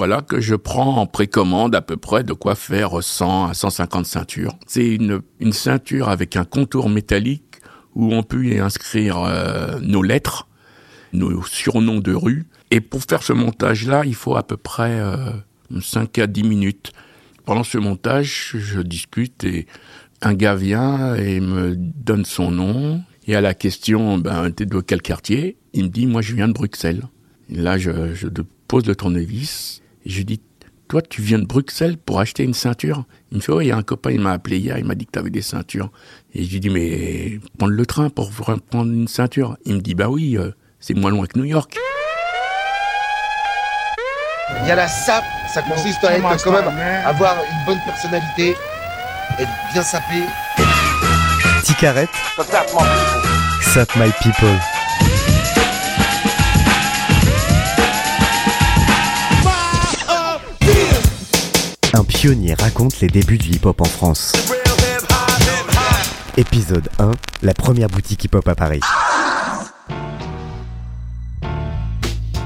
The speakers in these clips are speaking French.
Voilà que je prends en précommande à peu près de quoi faire 100 à 150 ceintures. C'est une, une ceinture avec un contour métallique où on peut y inscrire euh, nos lettres, nos surnoms de rue. Et pour faire ce montage-là, il faut à peu près euh, 5 à 10 minutes. Pendant ce montage, je discute et un gars vient et me donne son nom. Et à la question, ben, t'es de quel quartier? Il me dit, moi je viens de Bruxelles. Là, je, je pose le tournevis et je lui dis, toi, tu viens de Bruxelles pour acheter une ceinture? Il me fait, oui, il y a un copain, il m'a appelé hier, il m'a dit que tu avais des ceintures. Et je lui dis, mais prendre le train pour prendre une ceinture? Il me dit, bah oui, euh, c'est moins loin que New York. Il y a la SAP, ça consiste à être quand même, avoir une bonne personnalité, être bien sapé. Ticaret. Sap My People. Un pionnier raconte les débuts du hip-hop en France. Épisode 1, la première boutique hip-hop à Paris.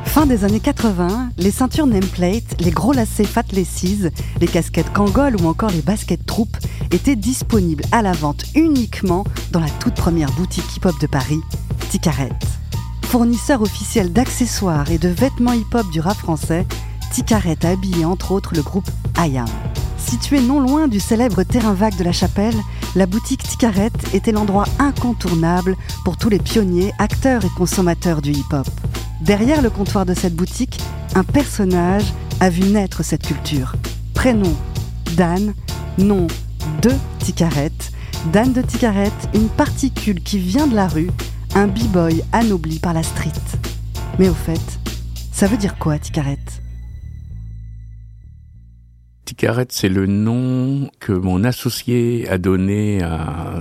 Fin des années 80, les ceintures nameplate, les gros lacets Fat les casquettes Kangol ou encore les baskets Troop étaient disponibles à la vente uniquement dans la toute première boutique hip-hop de Paris, Ticaret. Fournisseur officiel d'accessoires et de vêtements hip-hop du rap français, Ticaret a habillé entre autres le groupe IAM. Située non loin du célèbre terrain vague de la Chapelle, la boutique Ticaret était l'endroit incontournable pour tous les pionniers, acteurs et consommateurs du hip-hop. Derrière le comptoir de cette boutique, un personnage a vu naître cette culture. Prénom Dan, nom de Ticaret. Dan de Ticaret, une particule qui vient de la rue, un b-boy anobli par la street. Mais au fait, ça veut dire quoi Ticaret Ticaret, c'est le nom que mon associé a donné à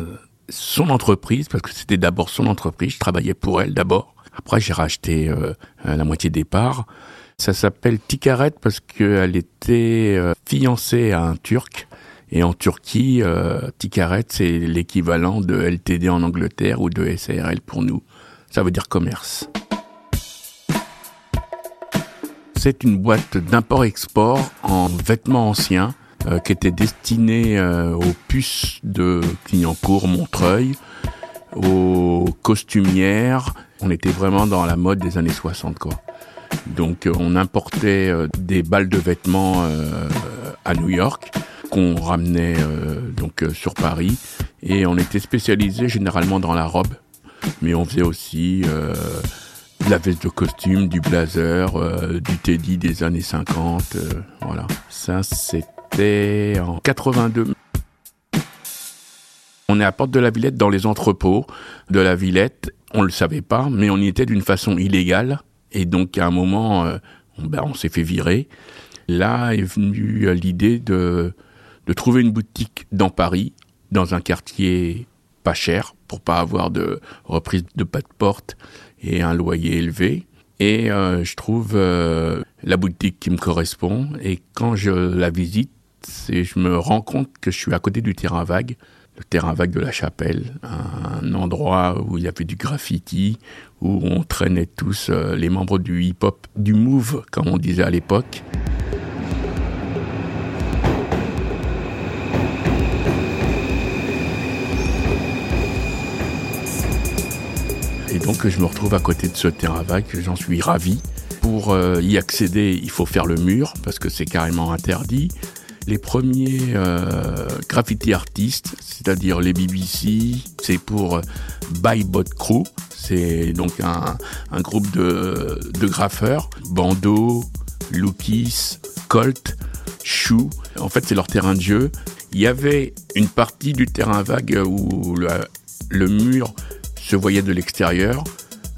son entreprise, parce que c'était d'abord son entreprise, je travaillais pour elle d'abord. Après, j'ai racheté euh, la moitié des parts. Ça s'appelle Ticaret parce qu'elle était euh, fiancée à un Turc. Et en Turquie, euh, Ticaret, c'est l'équivalent de LTD en Angleterre ou de SARL pour nous. Ça veut dire commerce. C'est une boîte d'import-export en vêtements anciens euh, qui était destinée euh, aux puces de Clignancourt, Montreuil, aux costumières. On était vraiment dans la mode des années 60, quoi. Donc euh, on importait des balles de vêtements à New York qu'on ramenait donc sur Paris et on était spécialisé généralement dans la robe, mais on faisait aussi de la veste de costume, du blazer, euh, du teddy des années 50, euh, voilà. Ça c'était en 82. On est à Porte de la Villette dans les entrepôts de la Villette. On le savait pas, mais on y était d'une façon illégale. Et donc, à un moment, euh, on, ben, on s'est fait virer. Là est venue l'idée de, de trouver une boutique dans Paris, dans un quartier pas cher, pour pas avoir de reprise de pas de porte et un loyer élevé. Et euh, je trouve euh, la boutique qui me correspond. Et quand je la visite, je me rends compte que je suis à côté du terrain vague le terrain vague de la chapelle, un endroit où il y avait du graffiti, où on traînait tous euh, les membres du hip-hop, du move, comme on disait à l'époque. Et donc je me retrouve à côté de ce terrain vague, j'en suis ravi. Pour euh, y accéder, il faut faire le mur, parce que c'est carrément interdit. Les premiers euh, graffiti artistes, c'est-à-dire les BBC, c'est pour euh, By Bot Crew, c'est donc un, groupe de, graffeurs, Bando, Lukis, Colt, Chou, en fait c'est leur terrain de jeu. Il y avait une partie du terrain vague où le mur se voyait de l'extérieur,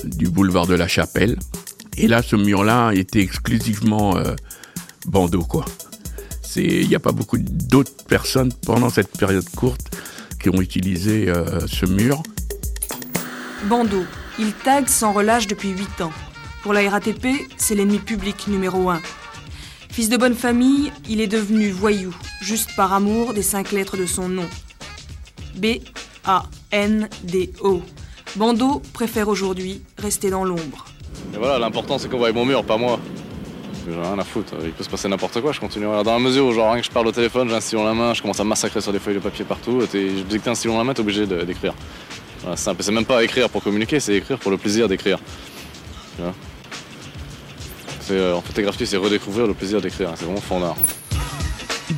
du boulevard de la Chapelle. Et là, ce mur-là était exclusivement euh, bandeau, quoi. Il n'y a pas beaucoup d'autres personnes pendant cette période courte qui ont utilisé euh, ce mur. Bandeau, il tag sans relâche depuis 8 ans. Pour la RATP, c'est l'ennemi public numéro 1. Fils de bonne famille, il est devenu voyou, juste par amour des cinq lettres de son nom. B-A-N-D-O. Bandeau préfère aujourd'hui rester dans l'ombre. Et voilà, l'important c'est qu'on voit mon mur, pas moi. J'ai rien à foutre, il peut se passer n'importe quoi, je continue. Dans la mesure où genre rien que je parle au téléphone, j'ai un stylo dans la main, je commence à massacrer sur des feuilles de papier partout, et je dis que t'as un stylo dans la main, t'es obligé d'écrire. Voilà, c'est même pas écrire pour communiquer, c'est écrire pour le plaisir d'écrire. Euh, en photographie, c'est redécouvrir le plaisir d'écrire, c'est vraiment fondard.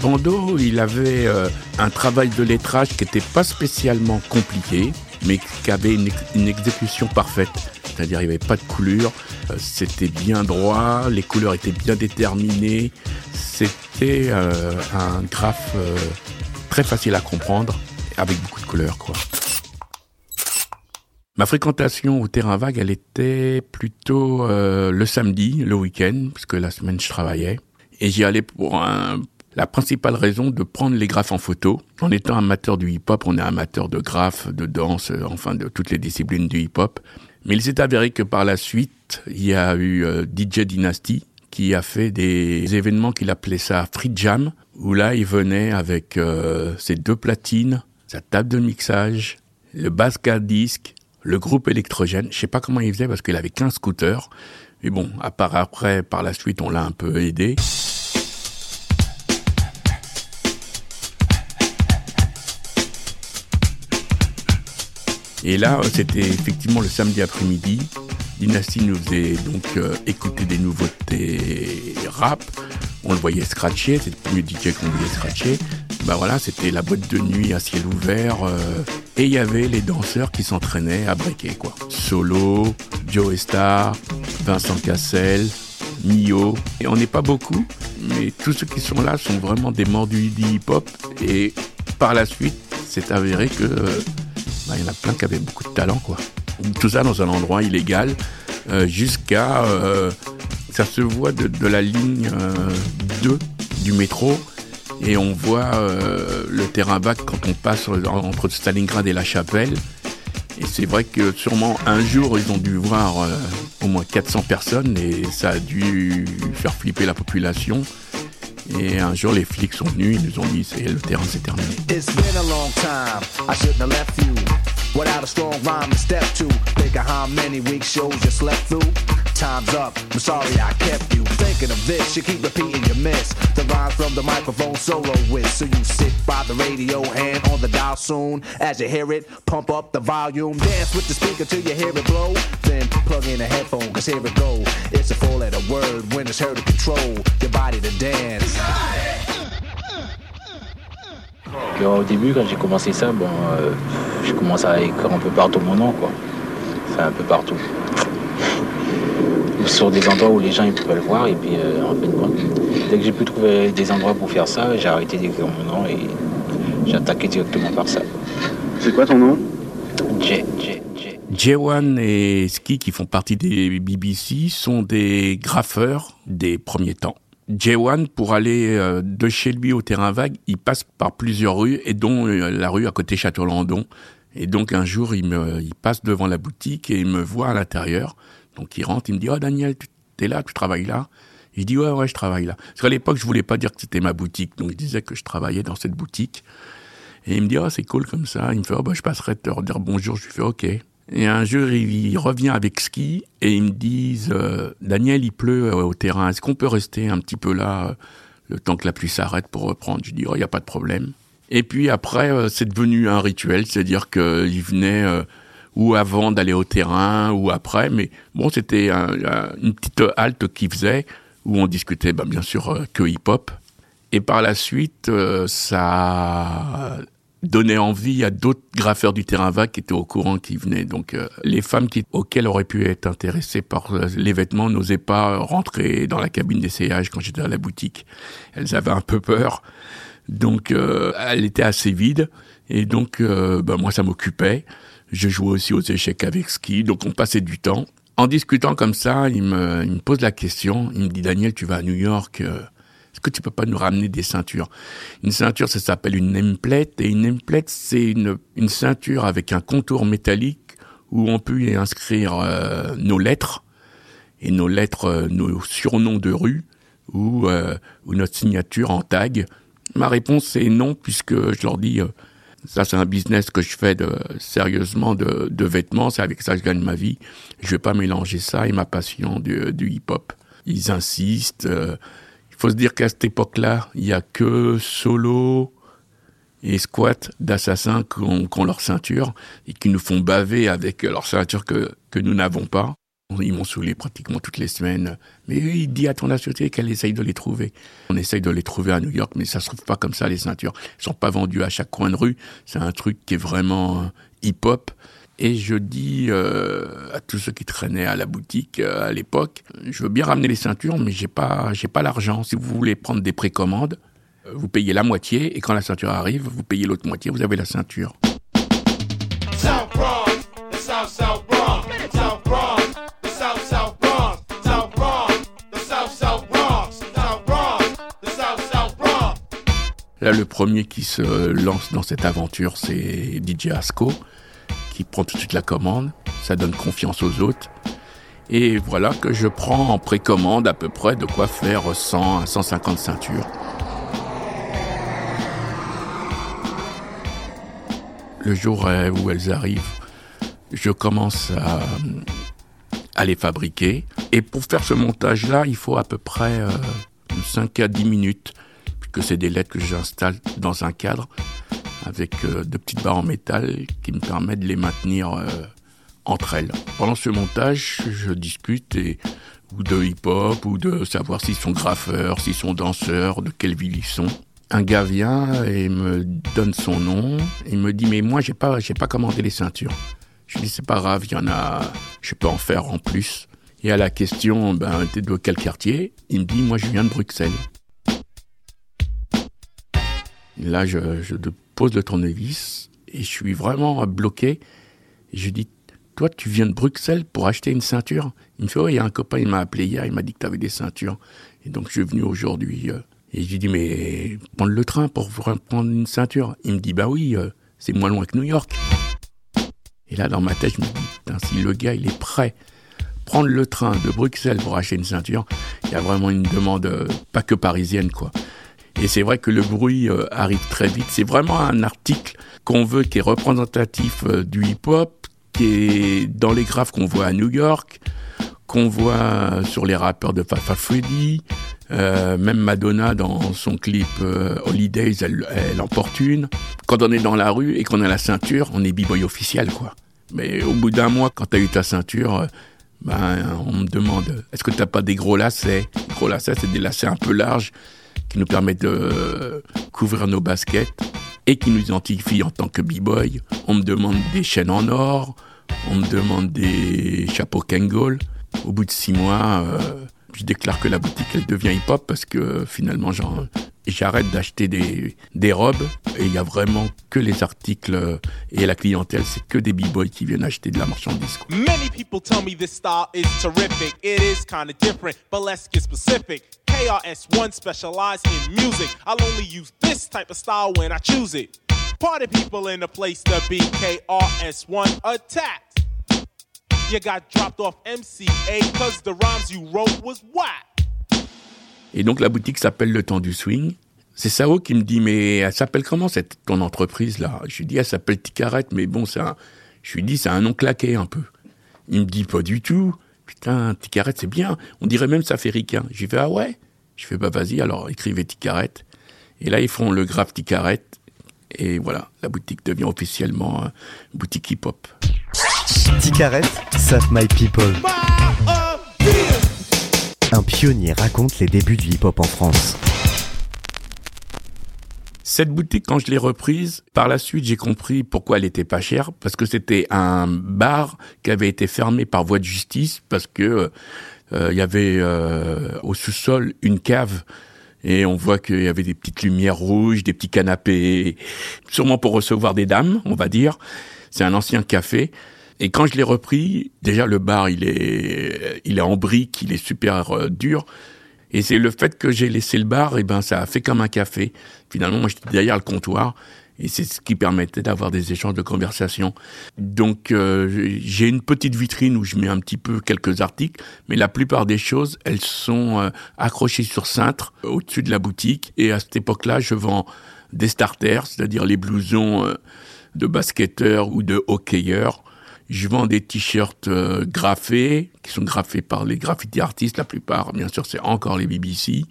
Bando, il avait euh, un travail de lettrage qui n'était pas spécialement compliqué, mais qui avait une, exécution parfaite. C'est-à-dire, il n'y avait pas de coulure, euh, c'était bien droit, les couleurs étaient bien déterminées. C'était un graphe très facile à comprendre, avec beaucoup de couleurs, quoi. Ma fréquentation au terrain vague, elle était plutôt euh, le samedi, le week-end, puisque la semaine je travaillais. Et j'y allais pour un, la principale raison de prendre les graphes en photo. En étant amateur du hip-hop, on est amateur de graphes, de danse, euh, enfin de toutes les disciplines du hip-hop. Mais il s'est avéré que par la suite, il y a eu euh, DJ Dynasty qui a fait des événements qu'il appelait ça Free Jam, où là il venait avec ses deux platines, sa table de mixage, le bass disque le groupe électrogène. Je sais pas comment il faisait parce qu'il avait 15 scooters. Mais bon, à part après, par la suite, on l'a un peu aidé. Et là, c'était effectivement le samedi après-midi. Dynasty nous faisait donc euh, écouter des nouveautés rap. On le voyait scratcher, c'était le premier DJ qu'on voyait scratcher. Bah voilà, c'était la boîte de nuit à ciel ouvert. Euh, et il y avait les danseurs qui s'entraînaient à breaker, quoi. Solo, Joe Star, Vincent Cassel, Mio. Et on n'est pas beaucoup, mais tous ceux qui sont là sont vraiment des mordus du hip-hop. Et par la suite, c'est avéré que bah, il y en a plein qui avaient beaucoup de talent, quoi. Tout ça dans un endroit illégal, euh, jusqu'à... Euh, ça se voit de, la ligne 2 du métro et on voit euh, le terrain vague quand on passe entre Stalingrad et la Chapelle. Et c'est vrai que sûrement un jour ils ont dû voir euh, au moins 400 personnes et ça a dû faire flipper la population. Et un jour les flics sont venus, ils nous ont dit c'est le terrain c'est terminé. Time's up, I'm sorry I kept you thinking of this. You keep repeating your miss. The rhymes from the microphone solo with. So you sit by the radio, hand on the dial soon. As you hear it, pump up the volume. Dance with the speaker till you hear it blow. Then plug in a headphone, cause here it go. It's a four letter word when it's heard to control your body to dance. au début, quand j'ai commencé ça, bon, euh, j'ai commencé à écrire un peu partout mon nom, quoi. C'est un peu partout. Sur des endroits où les gens ils pouvaient le voir, et puis euh, en fin de compte, dès que j'ai pu trouver des endroits pour faire ça, j'ai arrêté d'écrire mon nom et j'ai attaqué directement par ça. C'est quoi ton nom? J, J, J. J1 et Ski, qui font partie des BBC, sont des graffeurs des premiers temps. J1, pour aller euh, de chez lui au terrain vague, il passe par plusieurs rues, et dont euh, la rue à côté Château-Landon. Et donc un jour, il, me, il passe devant la boutique et il me voit à l'intérieur. Donc il rentre, il me dit « Oh Daniel, tu es là, tu travailles là ?» Je dis « Ouais, ouais, je travaille là. » Parce qu'à l'époque, je voulais pas dire que c'était ma boutique, donc je disais que je travaillais dans cette boutique. Et il me dit « Oh, c'est cool comme ça. » Il me fait « Oh, bah, je passerai te dire bonjour. » Je lui fais « Ok. » Et un jour, il revient avec ski et ils me disent euh, Daniel, il pleut euh, au terrain. Est-ce qu'on peut rester un petit peu là euh, le temps que la pluie s'arrête pour reprendre? Je dis oh, il n'y a pas de problème. Et puis après, c'est devenu un rituel, c'est-à-dire qu'il venait ou avant d'aller au terrain ou après, mais bon, c'était une petite halte qu'il faisait où on discutait, ben, bien sûr, que hip-hop. Et par la suite, ça donnait envie à d'autres graffeurs du terrain vague qui étaient au courant qui venaient. Donc euh, les femmes qui, auxquelles auraient pu être intéressées par euh, les vêtements n'osaient pas rentrer dans la cabine d'essayage quand j'étais à la boutique. Elles avaient un peu peur. Donc euh, elle était assez vide et donc ben, moi ça m'occupait. Je jouais aussi aux échecs avec ski, donc on passait du temps. En discutant comme ça, il me, pose la question. Il me dit Daniel, tu vas à New York. euh, Est-ce que tu peux pas nous ramener des ceintures? Une ceinture, ça s'appelle une nameplate. Et une nameplate, c'est une, une ceinture avec un contour métallique où on peut y inscrire euh, nos lettres et nos lettres, euh, nos surnoms de rue ou, ou notre signature en tag. Ma réponse est non, puisque je leur dis, ça c'est un business que je fais sérieusement de, vêtements, c'est avec ça que je gagne ma vie. Je vais pas mélanger ça et ma passion du, hip-hop. Ils insistent. euh, il faut se dire qu'à cette époque-là, il y a que solo et squat d'assassins qui ont, leur ceinture et qui nous font baver avec leur ceinture que nous n'avons pas. Ils m'ont saoulé pratiquement toutes les semaines. Mais oui, dis à ton associé qu'elle essaye de les trouver. On essaye de les trouver à New York, mais ça se trouve pas comme ça, les ceintures. Elles sont pas vendues à chaque coin de rue. C'est un truc qui est vraiment euh, hip-hop. Et je dis euh, à tous ceux qui traînaient à la boutique euh, à l'époque, je veux bien ramener les ceintures, mais j'ai pas, j'ai pas l'argent. Si vous voulez prendre des précommandes, vous payez la moitié, et quand la ceinture arrive, vous payez l'autre moitié, vous avez la ceinture. Le premier qui se lance dans cette aventure, c'est DJ Asco, qui prend tout de suite la commande. Ça donne confiance aux autres. Et voilà que je prends en précommande à peu près de quoi faire 100 à 150 ceintures. Le jour euh, où elles arrivent, je commence à, à les fabriquer. Et pour faire ce montage-là, il faut à peu près euh, 5 à 10 minutes que c'est des lettres que j'installe dans un cadre avec euh, de petites barres en métal qui me permettent de les maintenir euh, entre elles. Pendant ce montage, je discute et, ou de hip-hop ou de savoir s'ils sont graffeurs, s'ils sont danseurs, de quelle ville ils sont. Un gars vient et me donne son nom. Il me dit mais moi j'ai pas pas commandé les ceintures. Je lui dis c'est pas grave, il y en a, je peux en faire en plus. Et à la question ben de quel quartier? Il me dit moi je viens de Bruxelles. Là, je, je pose le tournevis et je suis vraiment bloqué. Je dis, toi, tu viens de Bruxelles pour acheter une ceinture Il me fait, oui, il y a un copain, il m'a appelé hier, il m'a dit que tu avais des ceintures. Et donc, je suis venu aujourd'hui. euh, et je lui dis, mais prendre le train pour prendre une ceinture Il me dit, bah oui, euh, c'est moins loin que New York. Et là, dans ma tête, je me dis, si le gars, il est prêt prendre le train de Bruxelles pour acheter une ceinture, il y a vraiment une demande euh, pas que parisienne, quoi. Et c'est vrai que le bruit euh, arrive très vite. C'est vraiment un article qu'on veut qui est représentatif euh, du hip-hop, qui est dans les graphes qu'on voit à New York, qu'on voit sur les rappeurs de Fafa Freddy, euh, même Madonna dans son clip euh, Holidays, elle, elle en porte une. Quand on est dans la rue et qu'on a la ceinture, on est b-boy officiel, quoi. Mais au bout d'un mois, quand t'as eu ta ceinture, euh, ben, on me demande, est-ce que t'as pas des gros lacets? Gros lacets, c'est des lacets un peu larges qui nous permettent de couvrir nos baskets et qui nous identifient en tant que b-boy. On me demande des chaînes en or, on me demande des chapeaux Kangol. Au bout de six mois, euh, je déclare que la boutique devient hip-hop parce que finalement j'arrête d'acheter des, robes et il y a vraiment que les articles et la clientèle, c'est que des b-boys qui viennent acheter de la marchandise. Many people tell me this style is terrific. It is kind of different, but let's get specific. KRS1 specialize in music. I'll only use this type of style when I choose it. Party people in the place to be KRS1 attacked. You got dropped off MCA cause the rhymes you wrote was whack. Et donc la boutique s'appelle Le Temps du Swing. C'est Sao qui me dit mais elle s'appelle comment cette ton entreprise là? Je lui dis elle s'appelle Ticaret mais bon un je lui dis c'est un nom claqué un peu. Il me dit pas du tout. Putain Ticaret c'est bien. On dirait même ça fait ricain. Je lui fais ah ouais? Je fais bah vas-y alors écrivez Ticaret. Et là ils font le graphe Ticaret et voilà la boutique devient officiellement euh, boutique hip-hop. Ticaret, Save My People. Un pionnier raconte les débuts du hip-hop en France. Cette boutique, quand je l'ai reprise, par la suite, j'ai compris pourquoi elle était pas chère, parce que c'était un bar qui avait été fermé par voie de justice, parce que euh, il y avait euh, au sous-sol une cave. Et on voit qu'il y avait des petites lumières rouges, des petits canapés, sûrement pour recevoir des dames, on va dire. C'est un ancien café. Et quand je l'ai repris, déjà le bar, il est, il est en briques, il est super euh, dur. Et c'est le fait que j'ai laissé le bar, et ben ça a fait comme un café. Finalement, moi j'étais derrière le comptoir. Et c'est ce qui permettait d'avoir des échanges de conversation. Donc euh, j'ai une petite vitrine où je mets un petit peu quelques articles, mais la plupart des choses, elles sont euh, accrochées sur cintre au-dessus de la boutique. Et à cette époque-là, je vends des starters, c'est-à-dire les blousons euh, de basketteurs ou de hockeyeurs. Je vends des t-shirts euh, graffés, qui sont graffés par les graffiti artistes, la plupart, bien sûr, c'est encore les BBC.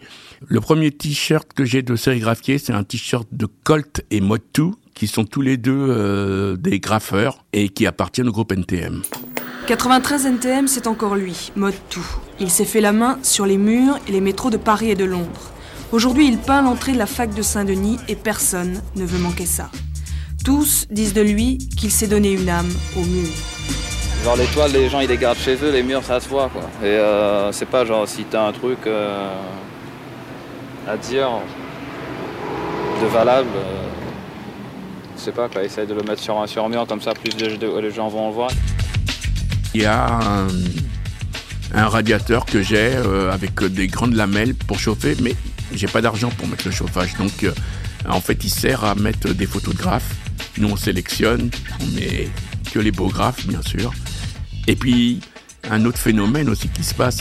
Le premier t-shirt que j'ai de sérigraphié, c'est un t-shirt de Colt et Motu, qui sont tous les deux euh, des graffeurs et qui appartiennent au groupe NTM. 93 NTM, c'est encore lui, mode tout. Il s'est fait la main sur les murs et les métros de Paris et de Londres. Aujourd'hui, il peint l'entrée de la fac de Saint-Denis et personne ne veut manquer ça. Tous disent de lui qu'il s'est donné une âme au mur. Genre les toiles, les gens ils les gardent chez eux, les murs ça se voit quoi. Et euh, c'est pas genre si t'as un truc euh, à dire de valable, euh, je sais pas quoi, essaye de le mettre sur un sur un mur comme ça, plus de- de- les gens vont le voir. Il y a un, un radiateur que j'ai euh, avec des grandes lamelles pour chauffer, mais j'ai pas d'argent pour mettre le chauffage. Donc, euh, en fait, il sert à mettre des photographes. Nous, on sélectionne, on met que les beaux graphes, bien sûr. Et puis, un autre phénomène aussi qui se passe,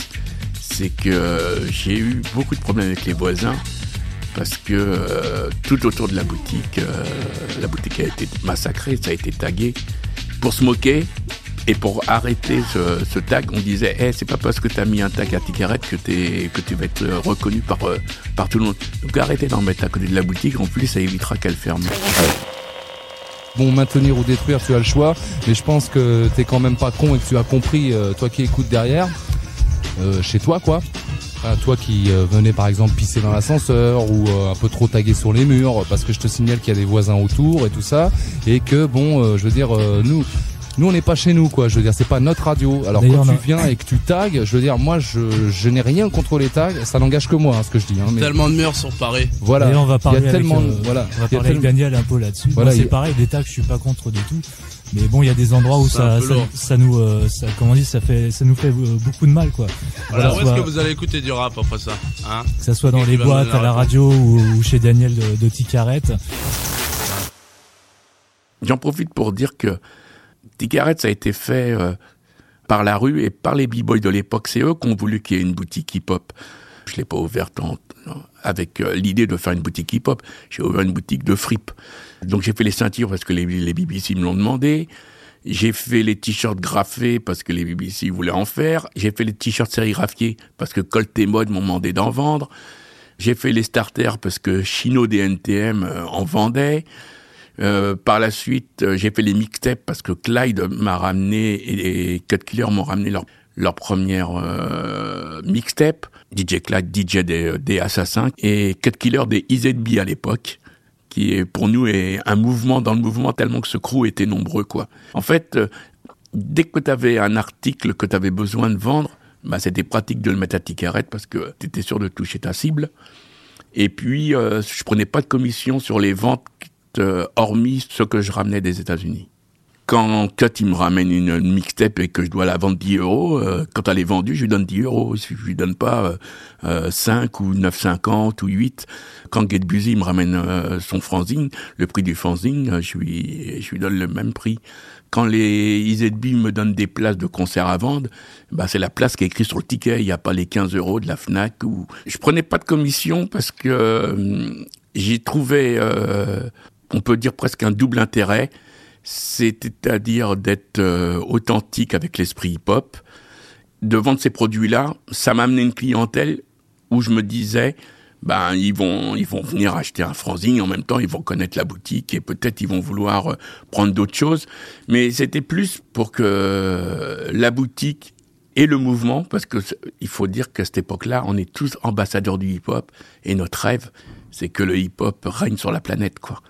c'est que j'ai eu beaucoup de problèmes avec les voisins parce que euh, tout autour de la boutique, euh, la boutique a été massacrée, ça a été tagué. Pour se moquer et pour arrêter ce, tag, on disait Eh, c'est pas parce que tu as mis un tag à Ticarette que, que tu vas être euh, reconnu par, euh, par tout le monde. Donc arrêtez d'en mettre à côté de la boutique, en plus ça évitera qu'elle ferme. Bon, maintenir ou détruire, tu as le choix, mais je pense que t'es quand même pas con et que tu as compris, euh, toi qui écoutes derrière, euh, chez toi quoi. Toi qui euh, venais par exemple pisser dans l'ascenseur ou un peu trop taguer sur les murs, parce que je te signale qu'il y a des voisins autour et tout ça, et que bon, je veux dire, nous, nous on n'est pas chez nous quoi. Je veux dire, c'est pas notre radio. Alors quand tu viens et que tu tags, je veux dire, moi je, je n'ai rien contre les tags, ça n'engage que moi hein, ce que je dis. Hein, mais- Tellement de murs sont parés. Voilà. D'ailleurs, on va Il y parler a tellement, avec, euh, voilà. on va parler avec Daniel un peu là-dessus. Voilà, c'est a- pareil, des tags, je suis pas contre du tout. Mais bon, il y a des endroits où ça, ça, nous, euh, ça, comment on dit, ça fait, ça nous fait euh, beaucoup de mal, quoi. Alors, est-ce soit- que vous allez écouter du rap après ça hein que ça soit dans les boîtes, à la radio ou, ou chez Daniel de, de Ticarette. J'en profite pour dire que Ticarette, ça a été fait euh, par la rue et par les b-boys de l'époque. C'est eux qui ont voulu qu'il y ait une boutique hip-hop. Je l'ai pas ouverte en- avec euh, l'idée de faire une boutique hip-hop. J'ai ouvert une boutique de fripe. Donc j'ai fait les ceintures parce que les, les BBC me l'ont demandé. J'ai fait les t-shirts graffés parce que les BBC voulaient en faire. J'ai fait les t-shirts sérigraphiés parce que Colt et Mode m'ont demandé d'en vendre. J'ai fait les starters parce que Chino des NTM euh, en vendait. Euh, par la suite, euh, j'ai fait les mixtapes parce que Clyde m'a ramené et, Cut Killer m'ont ramené leur, leur première euh, mixtape. DJ Clyde, DJ des, Assassins et Cut Killer des EZB à l'époque qui est pour nous est un mouvement dans le mouvement tellement que ce crew était nombreux quoi. En fait, dès que tu avais un article que tu avais besoin de vendre, bah, c'était pratique de le mettre à ticarette parce que tu étais sûr de toucher ta cible. Et puis, euh, je prenais pas de commission sur les ventes, euh, hormis ce que je ramenais des États-Unis. Quand Cut, il me ramène une, mixtape et que je dois la vendre 10 euros, euh, quand elle est vendue, je lui donne 10 euros. Je lui donne pas euh, euh, 5 ou 9,50 ou 8. Quand Get Busy me ramène son fanzine, le prix du fanzine, euh, je lui, je lui donne le même prix. Quand les IZB me donnent des places de concert à vendre, bah c'est la place qui est écrite sur le ticket. Il n'y a pas les 15 euros de la Fnac. Ou... Je prenais pas de commission parce que j'ai trouvé, on peut dire presque un double intérêt c'est-à-dire d'être euh, authentique avec l'esprit hip-hop, de vendre ces produits-là, ça m'a amené une clientèle où je me disais, ben ils vont ils vont venir acheter un franzine, en même temps ils vont connaître la boutique et peut-être ils vont vouloir euh, prendre d'autres choses, mais c'était plus pour que la boutique et le mouvement, parce que il faut dire qu'à cette époque-là, on est tous ambassadeurs du hip-hop et notre rêve, c'est que le hip-hop règne sur la planète, quoi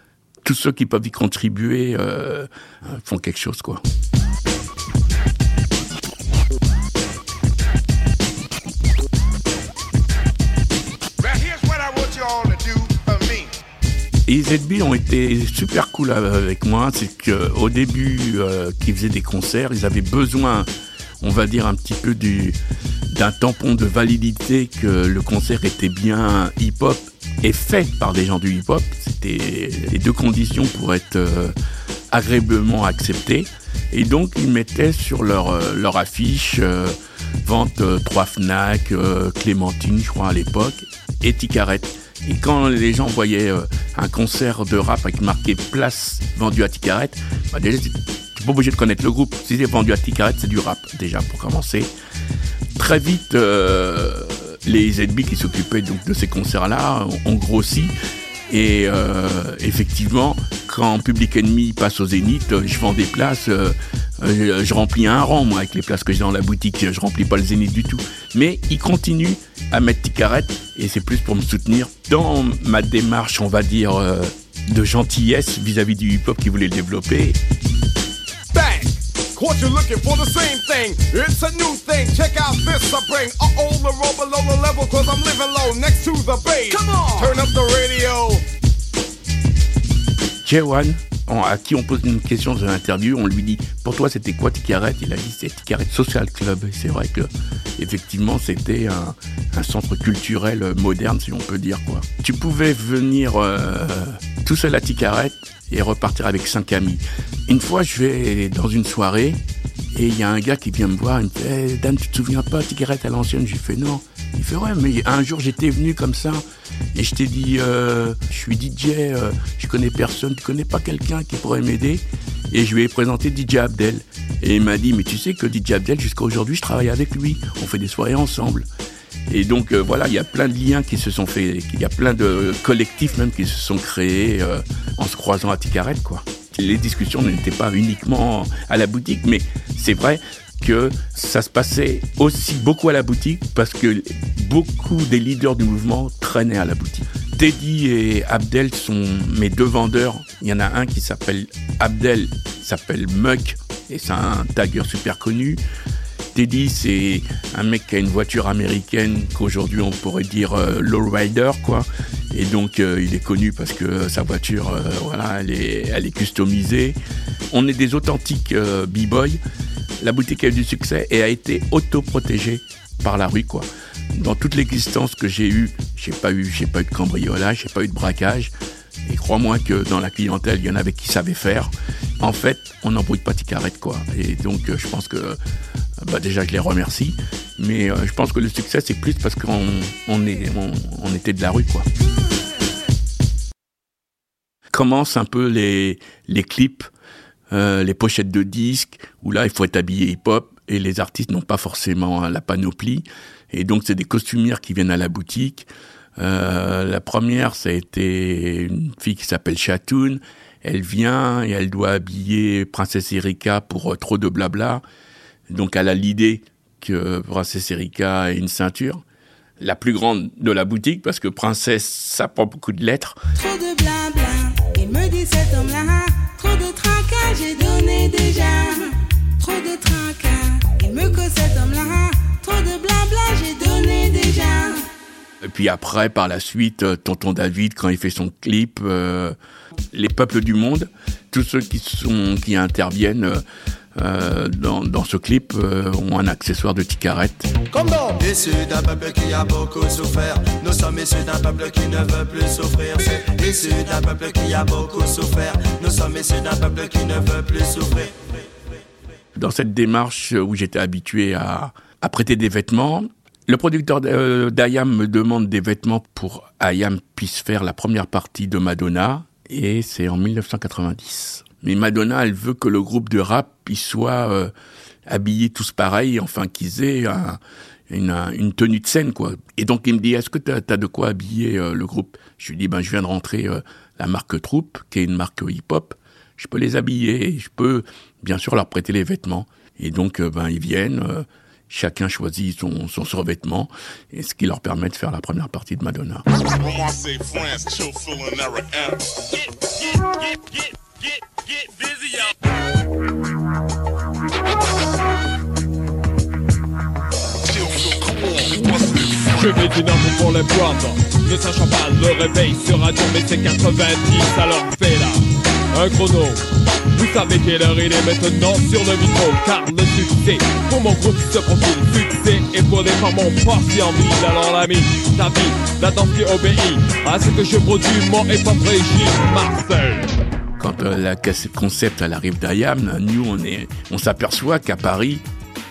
tous ceux qui peuvent y contribuer euh, font quelque chose, quoi. Et ZB ont été super cool avec moi. C'est qu'au début, euh, qu'ils faisaient des concerts, ils avaient besoin, on va dire, un petit peu du, d'un tampon de validité que le concert était bien hip-hop et fait par des gens du hip-hop. C'était les deux conditions pour être euh, agréablement acceptés. Et donc, ils mettaient sur leur, euh, affiche euh, vente 3 Fnac, Clémentine, je crois, à l'époque, et Ticaret. Et quand les gens voyaient un concert de rap avec marqué place vendue à Ticaret, bah déjà, tu pas obligé de connaître le groupe. Si c'est vendu à Ticaret, c'est du rap, déjà, pour commencer. Très vite, les ZB qui s'occupaient donc de ces concerts-là ont grossi. Et euh, effectivement, quand Public Enemy passe au Zénith, je vends des places, euh, euh, je remplis un rang moi avec les places que j'ai dans la boutique, je remplis pas le Zénith du tout. Mais ils continuent à mettre Ticaret et c'est plus pour me soutenir dans ma démarche, on va dire, de gentillesse vis-à-vis du hip-hop qui voulait le développer. Caught you looking for the same thing. It's a new thing. Check out this I bring. Uh oh, the roll below the level, cause I'm living low next to the base. Come on! Turn up the radio. J1, à qui on pose une question dans l'interview, on lui dit pour toi c'était quoi Ticaret Il a dit c'est Ticaret Social Club. C'est vrai que effectivement c'était un, centre culturel moderne si on peut dire quoi. Tu pouvais venir euh, tout seul à Ticaret et repartir avec cinq amis. Une fois, je vais dans une soirée et il y a un gars qui vient me voir, il me dit hey, Dan, tu te souviens pas, Tigrette à l'ancienne J'ai fait non. Il fait ouais, mais un jour j'étais venu comme ça et je t'ai dit euh, je suis DJ, euh, je connais personne, tu connais pas quelqu'un qui pourrait m'aider Et je lui ai présenté DJ Abdel. Et il m'a dit mais tu sais que DJ Abdel, jusqu'à aujourd'hui, je travaille avec lui, on fait des soirées ensemble. Et donc euh, voilà, il y a plein de liens qui se sont faits, il y a plein de collectifs même qui se sont créés en se croisant à Ticaret, quoi. Les discussions n'étaient pas uniquement à la boutique, mais c'est vrai que ça se passait aussi beaucoup à la boutique parce que beaucoup des leaders du mouvement traînaient à la boutique. Teddy et Abdel sont mes deux vendeurs. Il y en a un qui s'appelle Abdel, s'appelle Muck, et c'est un tagger super connu. Teddy, c'est un mec qui a une voiture américaine qu'aujourd'hui on pourrait dire euh, lowrider, quoi. Et donc euh, il est connu parce que sa voiture, euh, elle est, customisée. On est des authentiques b-boys. La boutique a eu du succès et a été autoprotégée par la rue, quoi. Dans toute l'existence que j'ai eue, j'ai pas eu, j'ai pas eu de cambriolage, j'ai pas eu de braquage. Et crois-moi que dans la clientèle, il y en avait qui savaient faire. En fait, on n'embrouille pas Ticarette, quoi. Et donc, je pense que bah déjà je les remercie, mais euh, je pense que le succès c'est plus parce qu'on était de la rue quoi. Commencent un peu les, clips, euh, les pochettes de disques, où là il faut être habillé hip-hop et les artistes n'ont pas forcément la panoplie, et donc c'est des costumières qui viennent à la boutique. Euh, la première, ça a été une fille qui s'appelle Chatoun. Elle vient et elle doit habiller Princesse Erika pour trop de blabla. Donc elle a l'idée que Princesse Erika ait une ceinture, la plus grande de la boutique, parce que Princesse, ça prend beaucoup de lettres. Trop de blabla, il me dit cet homme-là, trop de j'ai donné déjà. Trop de il me cause cet homme-là, trop de blabla, j'ai donné déjà. Et puis après, par la suite, euh, Tonton David, quand il fait son clip, euh, les peuples du monde, tous ceux qui sont qui interviennent, euh, euh, dans, dans, ce clip euh, ont un accessoire de ticarette. Comme dans Issus d'un peuple qui a beaucoup souffert, nous sommes issus d'un peuple qui ne veut plus souffrir. Issus d'un peuple qui a beaucoup souffert, nous sommes issus d'un peuple qui ne veut plus souffrir. Dans cette démarche où j'étais habitué à, à prêter des vêtements, le producteur euh, d'Ayam me demande des vêtements pour Ayam puisse faire la première partie de Madonna, et c'est en 1990. Mais Madonna, elle veut que le groupe de rap il soit euh, habillés tous pareils, enfin qu'ils aient une, tenue de scène, quoi. Et donc il me dit, est-ce que tu as, de quoi habiller euh, le groupe? Je lui dis, ben je viens de rentrer euh, la marque Troupe, qui est une marque hip-hop. Je peux les habiller, je peux bien sûr leur prêter les vêtements. Et donc ben ils viennent. Chacun choisit son, son survêtement, et ce qui leur permet de faire la première partie de Madonna. Je vais dîner pour les boîtes. Ne sachant pas le réveil sur radio, mais c'est 90, alors fais là un chrono. Vous savez quelle heure il est maintenant sur le micro Car le succès pour mon groupe se profile Succès épaulé par mon parti en ville Alors l'ami, ta vie, la danse obéit À ce que je produis, mon régime Marcel Quand euh, la cassette concept elle arrive d'Ayam, nous on on s'aperçoit qu'à Paris,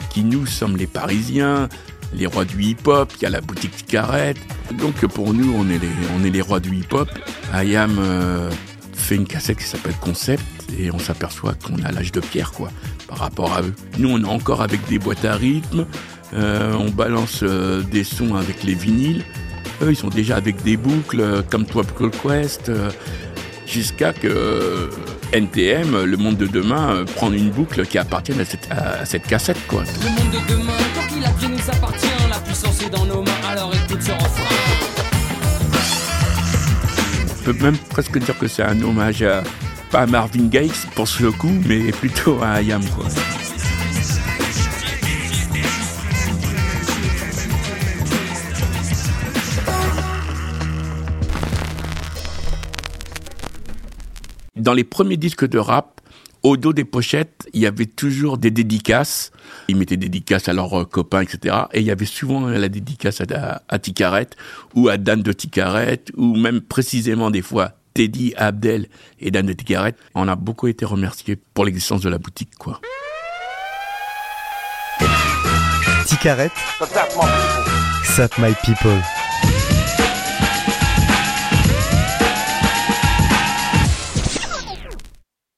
qui nous sommes les Parisiens, les rois du hip-hop, il y a la boutique Ticarette. Donc pour nous, on est les, on est les rois du hip-hop. Ayam euh, fait une cassette qui s'appelle Concept et on s'aperçoit qu'on a l'âge de pierre quoi par rapport à eux. Nous on est encore avec des boîtes à rythme, euh, on balance euh, des sons avec les vinyles. Eux ils sont déjà avec des boucles euh, comme Tropical Quest jusqu'à que NTM, le monde de demain, prenne une boucle qui appartient à cette, cassette quoi. Le monde de demain, tant qu'il a nous appartient, la puissance est dans nos mains, alors écoute ce refrain. Peut même presque dire que c'est un hommage à, pas à Marvin Gaye pour ce coup, mais plutôt à Ayam quoi. Dans les premiers disques de rap, au dos des pochettes, il y avait toujours des dédicaces. Ils mettaient des dédicaces à leurs euh, copains, etc. Et il y avait souvent la dédicace à, à, à Ticaret, ou à Dan de Ticaret, ou même précisément des fois Teddy, Abdel et Dan de Ticaret. On a beaucoup été remerciés pour l'existence de la boutique, quoi. Ticaret, Sap My People.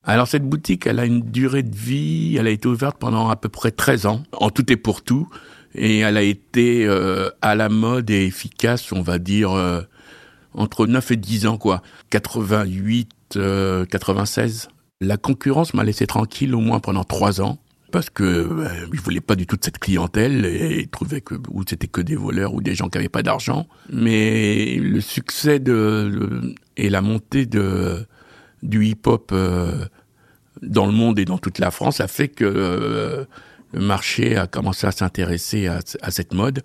Alors cette boutique, elle a une durée de vie, elle a été ouverte pendant à peu près 13 ans, en tout et pour tout, et elle a été euh, à la mode et efficace, on va dire, euh, entre 9 et 10 ans, quoi. 88, euh, 96. La concurrence m'a laissé tranquille au moins pendant 3 ans, parce que euh, ils voulaient pas du tout de cette clientèle, et ils trouvaient que ou c'était que des voleurs ou des gens qui avaient pas d'argent. Mais le succès de, de- et la montée de du hip-hop euh, dans le monde et dans toute la France a fait que euh, le marché a commencé à s'intéresser à, cette mode.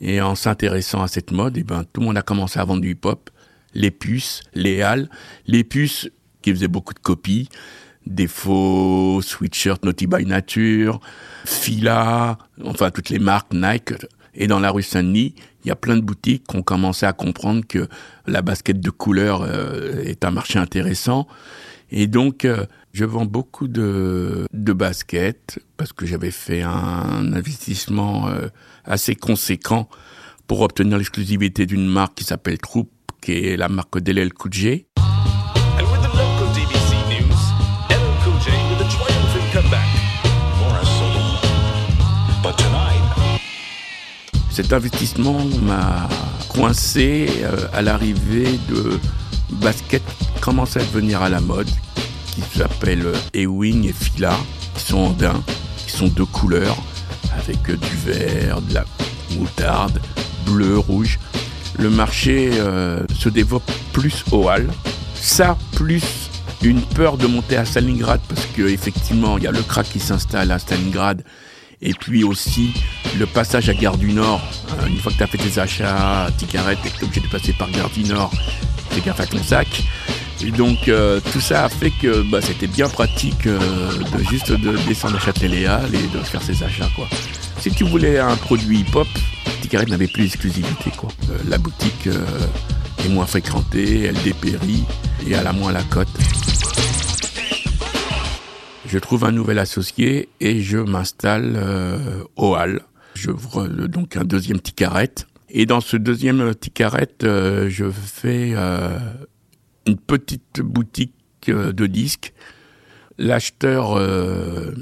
Et en s'intéressant à cette mode, eh ben, tout le monde a commencé à vendre du hip-hop. Les puces, les halles, les puces qui faisaient beaucoup de copies, des faux sweatshirts Naughty by Nature, Fila, enfin toutes les marques Nike. Et dans la rue Saint-Denis, il y a plein de boutiques qui ont commencé à comprendre que la basket de couleur euh, est un marché intéressant. Et donc, euh, je vends beaucoup de, de baskets parce que j'avais fait un investissement euh, assez conséquent pour obtenir l'exclusivité d'une marque qui s'appelle Troop, qui est la marque. But tonight, Cet investissement m'a coincé euh, à l'arrivée de baskets qui commencent à devenir à la mode, qui s'appellent Ewing et Fila, qui sont daim, qui sont deux couleurs, avec du vert, de la moutarde, bleu, rouge. Le marché euh, se développe plus au hall. Ça, plus une peur de monter à Stalingrad, parce que effectivement, il y a le crack qui s'installe à Stalingrad, et puis aussi le passage à Gare du Nord. Euh, Une fois que tu as fait tes achats et que tu es obligé de passer par Gare du Nord, fais gaffe à ton sac. Et donc euh, tout ça a fait que bah, c'était bien pratique euh, de juste de descendre à Châtelet-Léal et de faire ses achats. Quoi. Si tu voulais un produit hip-hop, Ticaret n'avait plus d'exclusivité. Quoi. Euh, la boutique est moins fréquentée, elle dépérit et elle a moins la cote. Je trouve un nouvel associé et je m'installe au hall. Euh, donc un deuxième ticaret. Et dans ce deuxième ticaret, je fais une petite boutique euh, de disques. L'acheteur euh,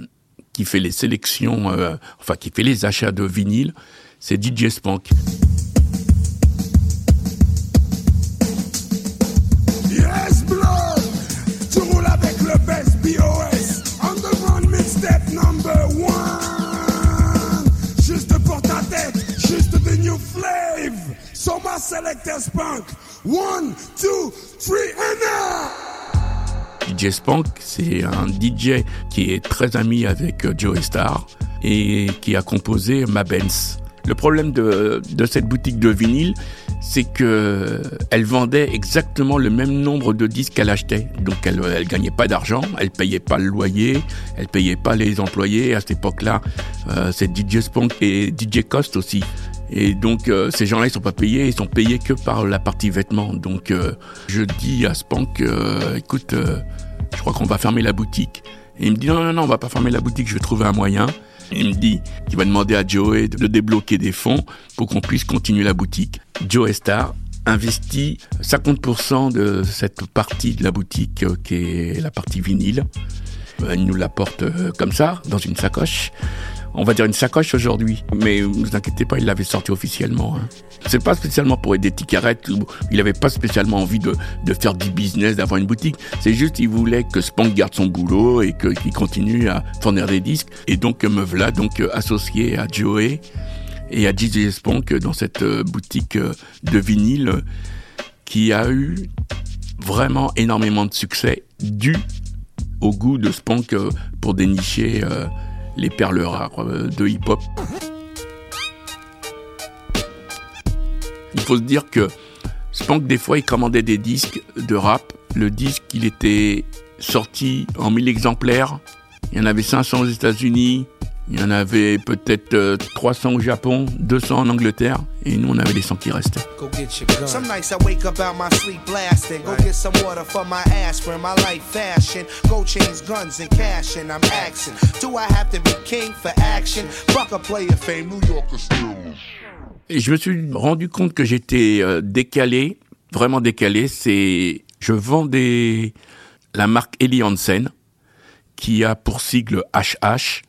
qui fait les sélections, euh, enfin qui fait les achats de vinyle, c'est DJ Spank. Flave. So my selector spunk. One, two, three, and now! DJ Spank, c'est un DJ qui est très ami avec euh, Joey Star et qui a composé Ma Benz. Le problème de, de cette boutique de vinyle, c'est que elle vendait exactement le même nombre de disques qu'elle achetait. Donc elle, elle gagnait pas d'argent, elle payait pas le loyer, elle payait pas les employés. À cette époque-là, euh, c'est DJ Spunk et DJ Cost aussi. Et donc euh, ces gens-là, ils sont pas payés, ils sont payés que par la partie vêtements. Donc euh, je dis à Spunk, euh, écoute, je crois qu'on va fermer la boutique. Et il me dit non, non, non, on va pas fermer la boutique, je vais trouver un moyen. Il me dit qu'il va demander à Joey de débloquer des fonds pour qu'on puisse continuer la boutique. Joe Star investit 50% de cette partie de la boutique qui est la partie vinyle. Il nous l'apporte euh, comme ça, dans une sacoche. On va dire une sacoche aujourd'hui, mais ne vous inquiétez pas, il l'avait sorti officiellement. Hein. C'est pas spécialement pour aider Ticaret, il avait pas spécialement envie de, faire du business, d'avoir une boutique. C'est juste il voulait que Spank garde son boulot et qu'il continue à fournir des disques. Et donc me voilà donc euh, associé à Joey et à DJ Spank dans cette euh, boutique euh, de vinyle euh, qui a eu vraiment énormément de succès dû au goût de Spank euh, pour dénicher euh, les perles rares euh, de hip-hop. Il faut se dire que Spank, des fois, il commandait des disques de rap. Le disque, il était sorti en 1000 exemplaires. Il y en avait 500 aux États-Unis. Il y en avait peut-être euh, 300 au Japon, 200 en Angleterre. Et nous, on avait les 100 qui restaient. Go get your gun. Some nights I wake up out my sleep blasting. Go get some water for my aspirin. My life fashion. Gold chains, guns, and cash. And I'm axing. Do I have to be king for action? Fuck a player fame, New Yorker still. Et je me suis rendu compte que j'étais euh, décalé, vraiment décalé. C'est, je vends des, la marque Eli Hansen, qui a pour sigle HH.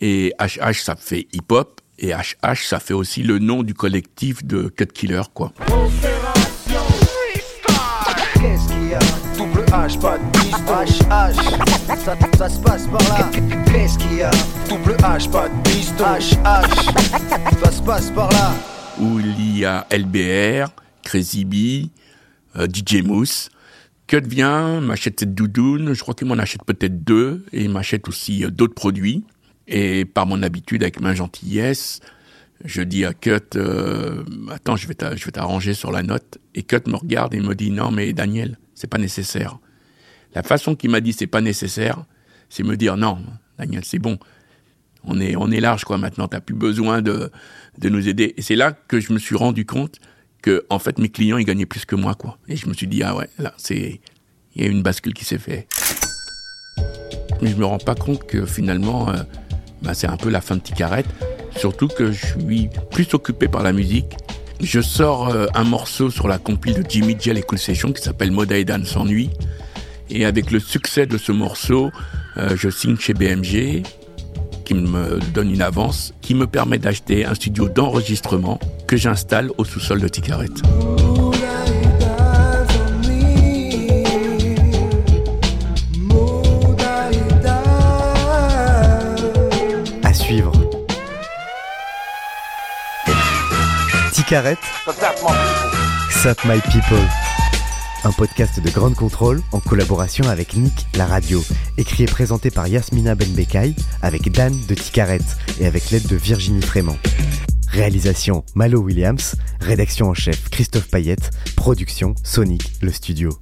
Et HH, ça fait hip-hop. Et HH, ça fait aussi le nom du collectif de Cut Killer, quoi. Qu'est-ce qu'il y a? Double H, pas de piston. H, H, ça, ça se passe par là. Qu'est-ce qu'il y a? Double H, pas de piston. H, H, ça se passe par là. où il y a LBR, Crazy B, euh, DJ Mousse. Cut vient, m'achète cette doudoune, je crois qu'il m'en achète peut-être deux, et il m'achète aussi euh, d'autres produits. Et par mon habitude, avec ma gentillesse, je dis à Cut, euh, attends, je vais t'arranger sur la note. Et Cut me regarde et me dit, non mais Daniel, c'est pas nécessaire. La façon qu'il m'a dit c'est pas nécessaire, c'est me dire, non, Daniel, c'est bon on est, on est large quoi maintenant, t'as plus besoin de, de nous aider. Et c'est là que je me suis rendu compte que en fait mes clients ils gagnaient plus que moi quoi. Et je me suis dit ah ouais là c'est il y a une bascule qui s'est faite. Mais je me rends pas compte que finalement euh, bah, c'est un peu la fin de Ticarette. Surtout que je suis plus occupé par la musique. Je sors euh, un morceau sur la compile de Jimmy Gel et Cool Session qui s'appelle Moda et Dan s'ennuie. Et avec le succès de ce morceau, euh, je signe chez BMG qui me donne une avance, qui me permet d'acheter un studio d'enregistrement que j'installe au sous-sol de Ticaret. Ticaret, Sap My People. Un podcast de Grande Contrôle en collaboration avec Nick La Radio. Écrit et présenté par Yasmina Benbekai avec Dan de Ticaret et avec l'aide de Virginie Frément. Réalisation Malo Williams. Rédaction en chef Christophe Payette. Production Sonic, le studio.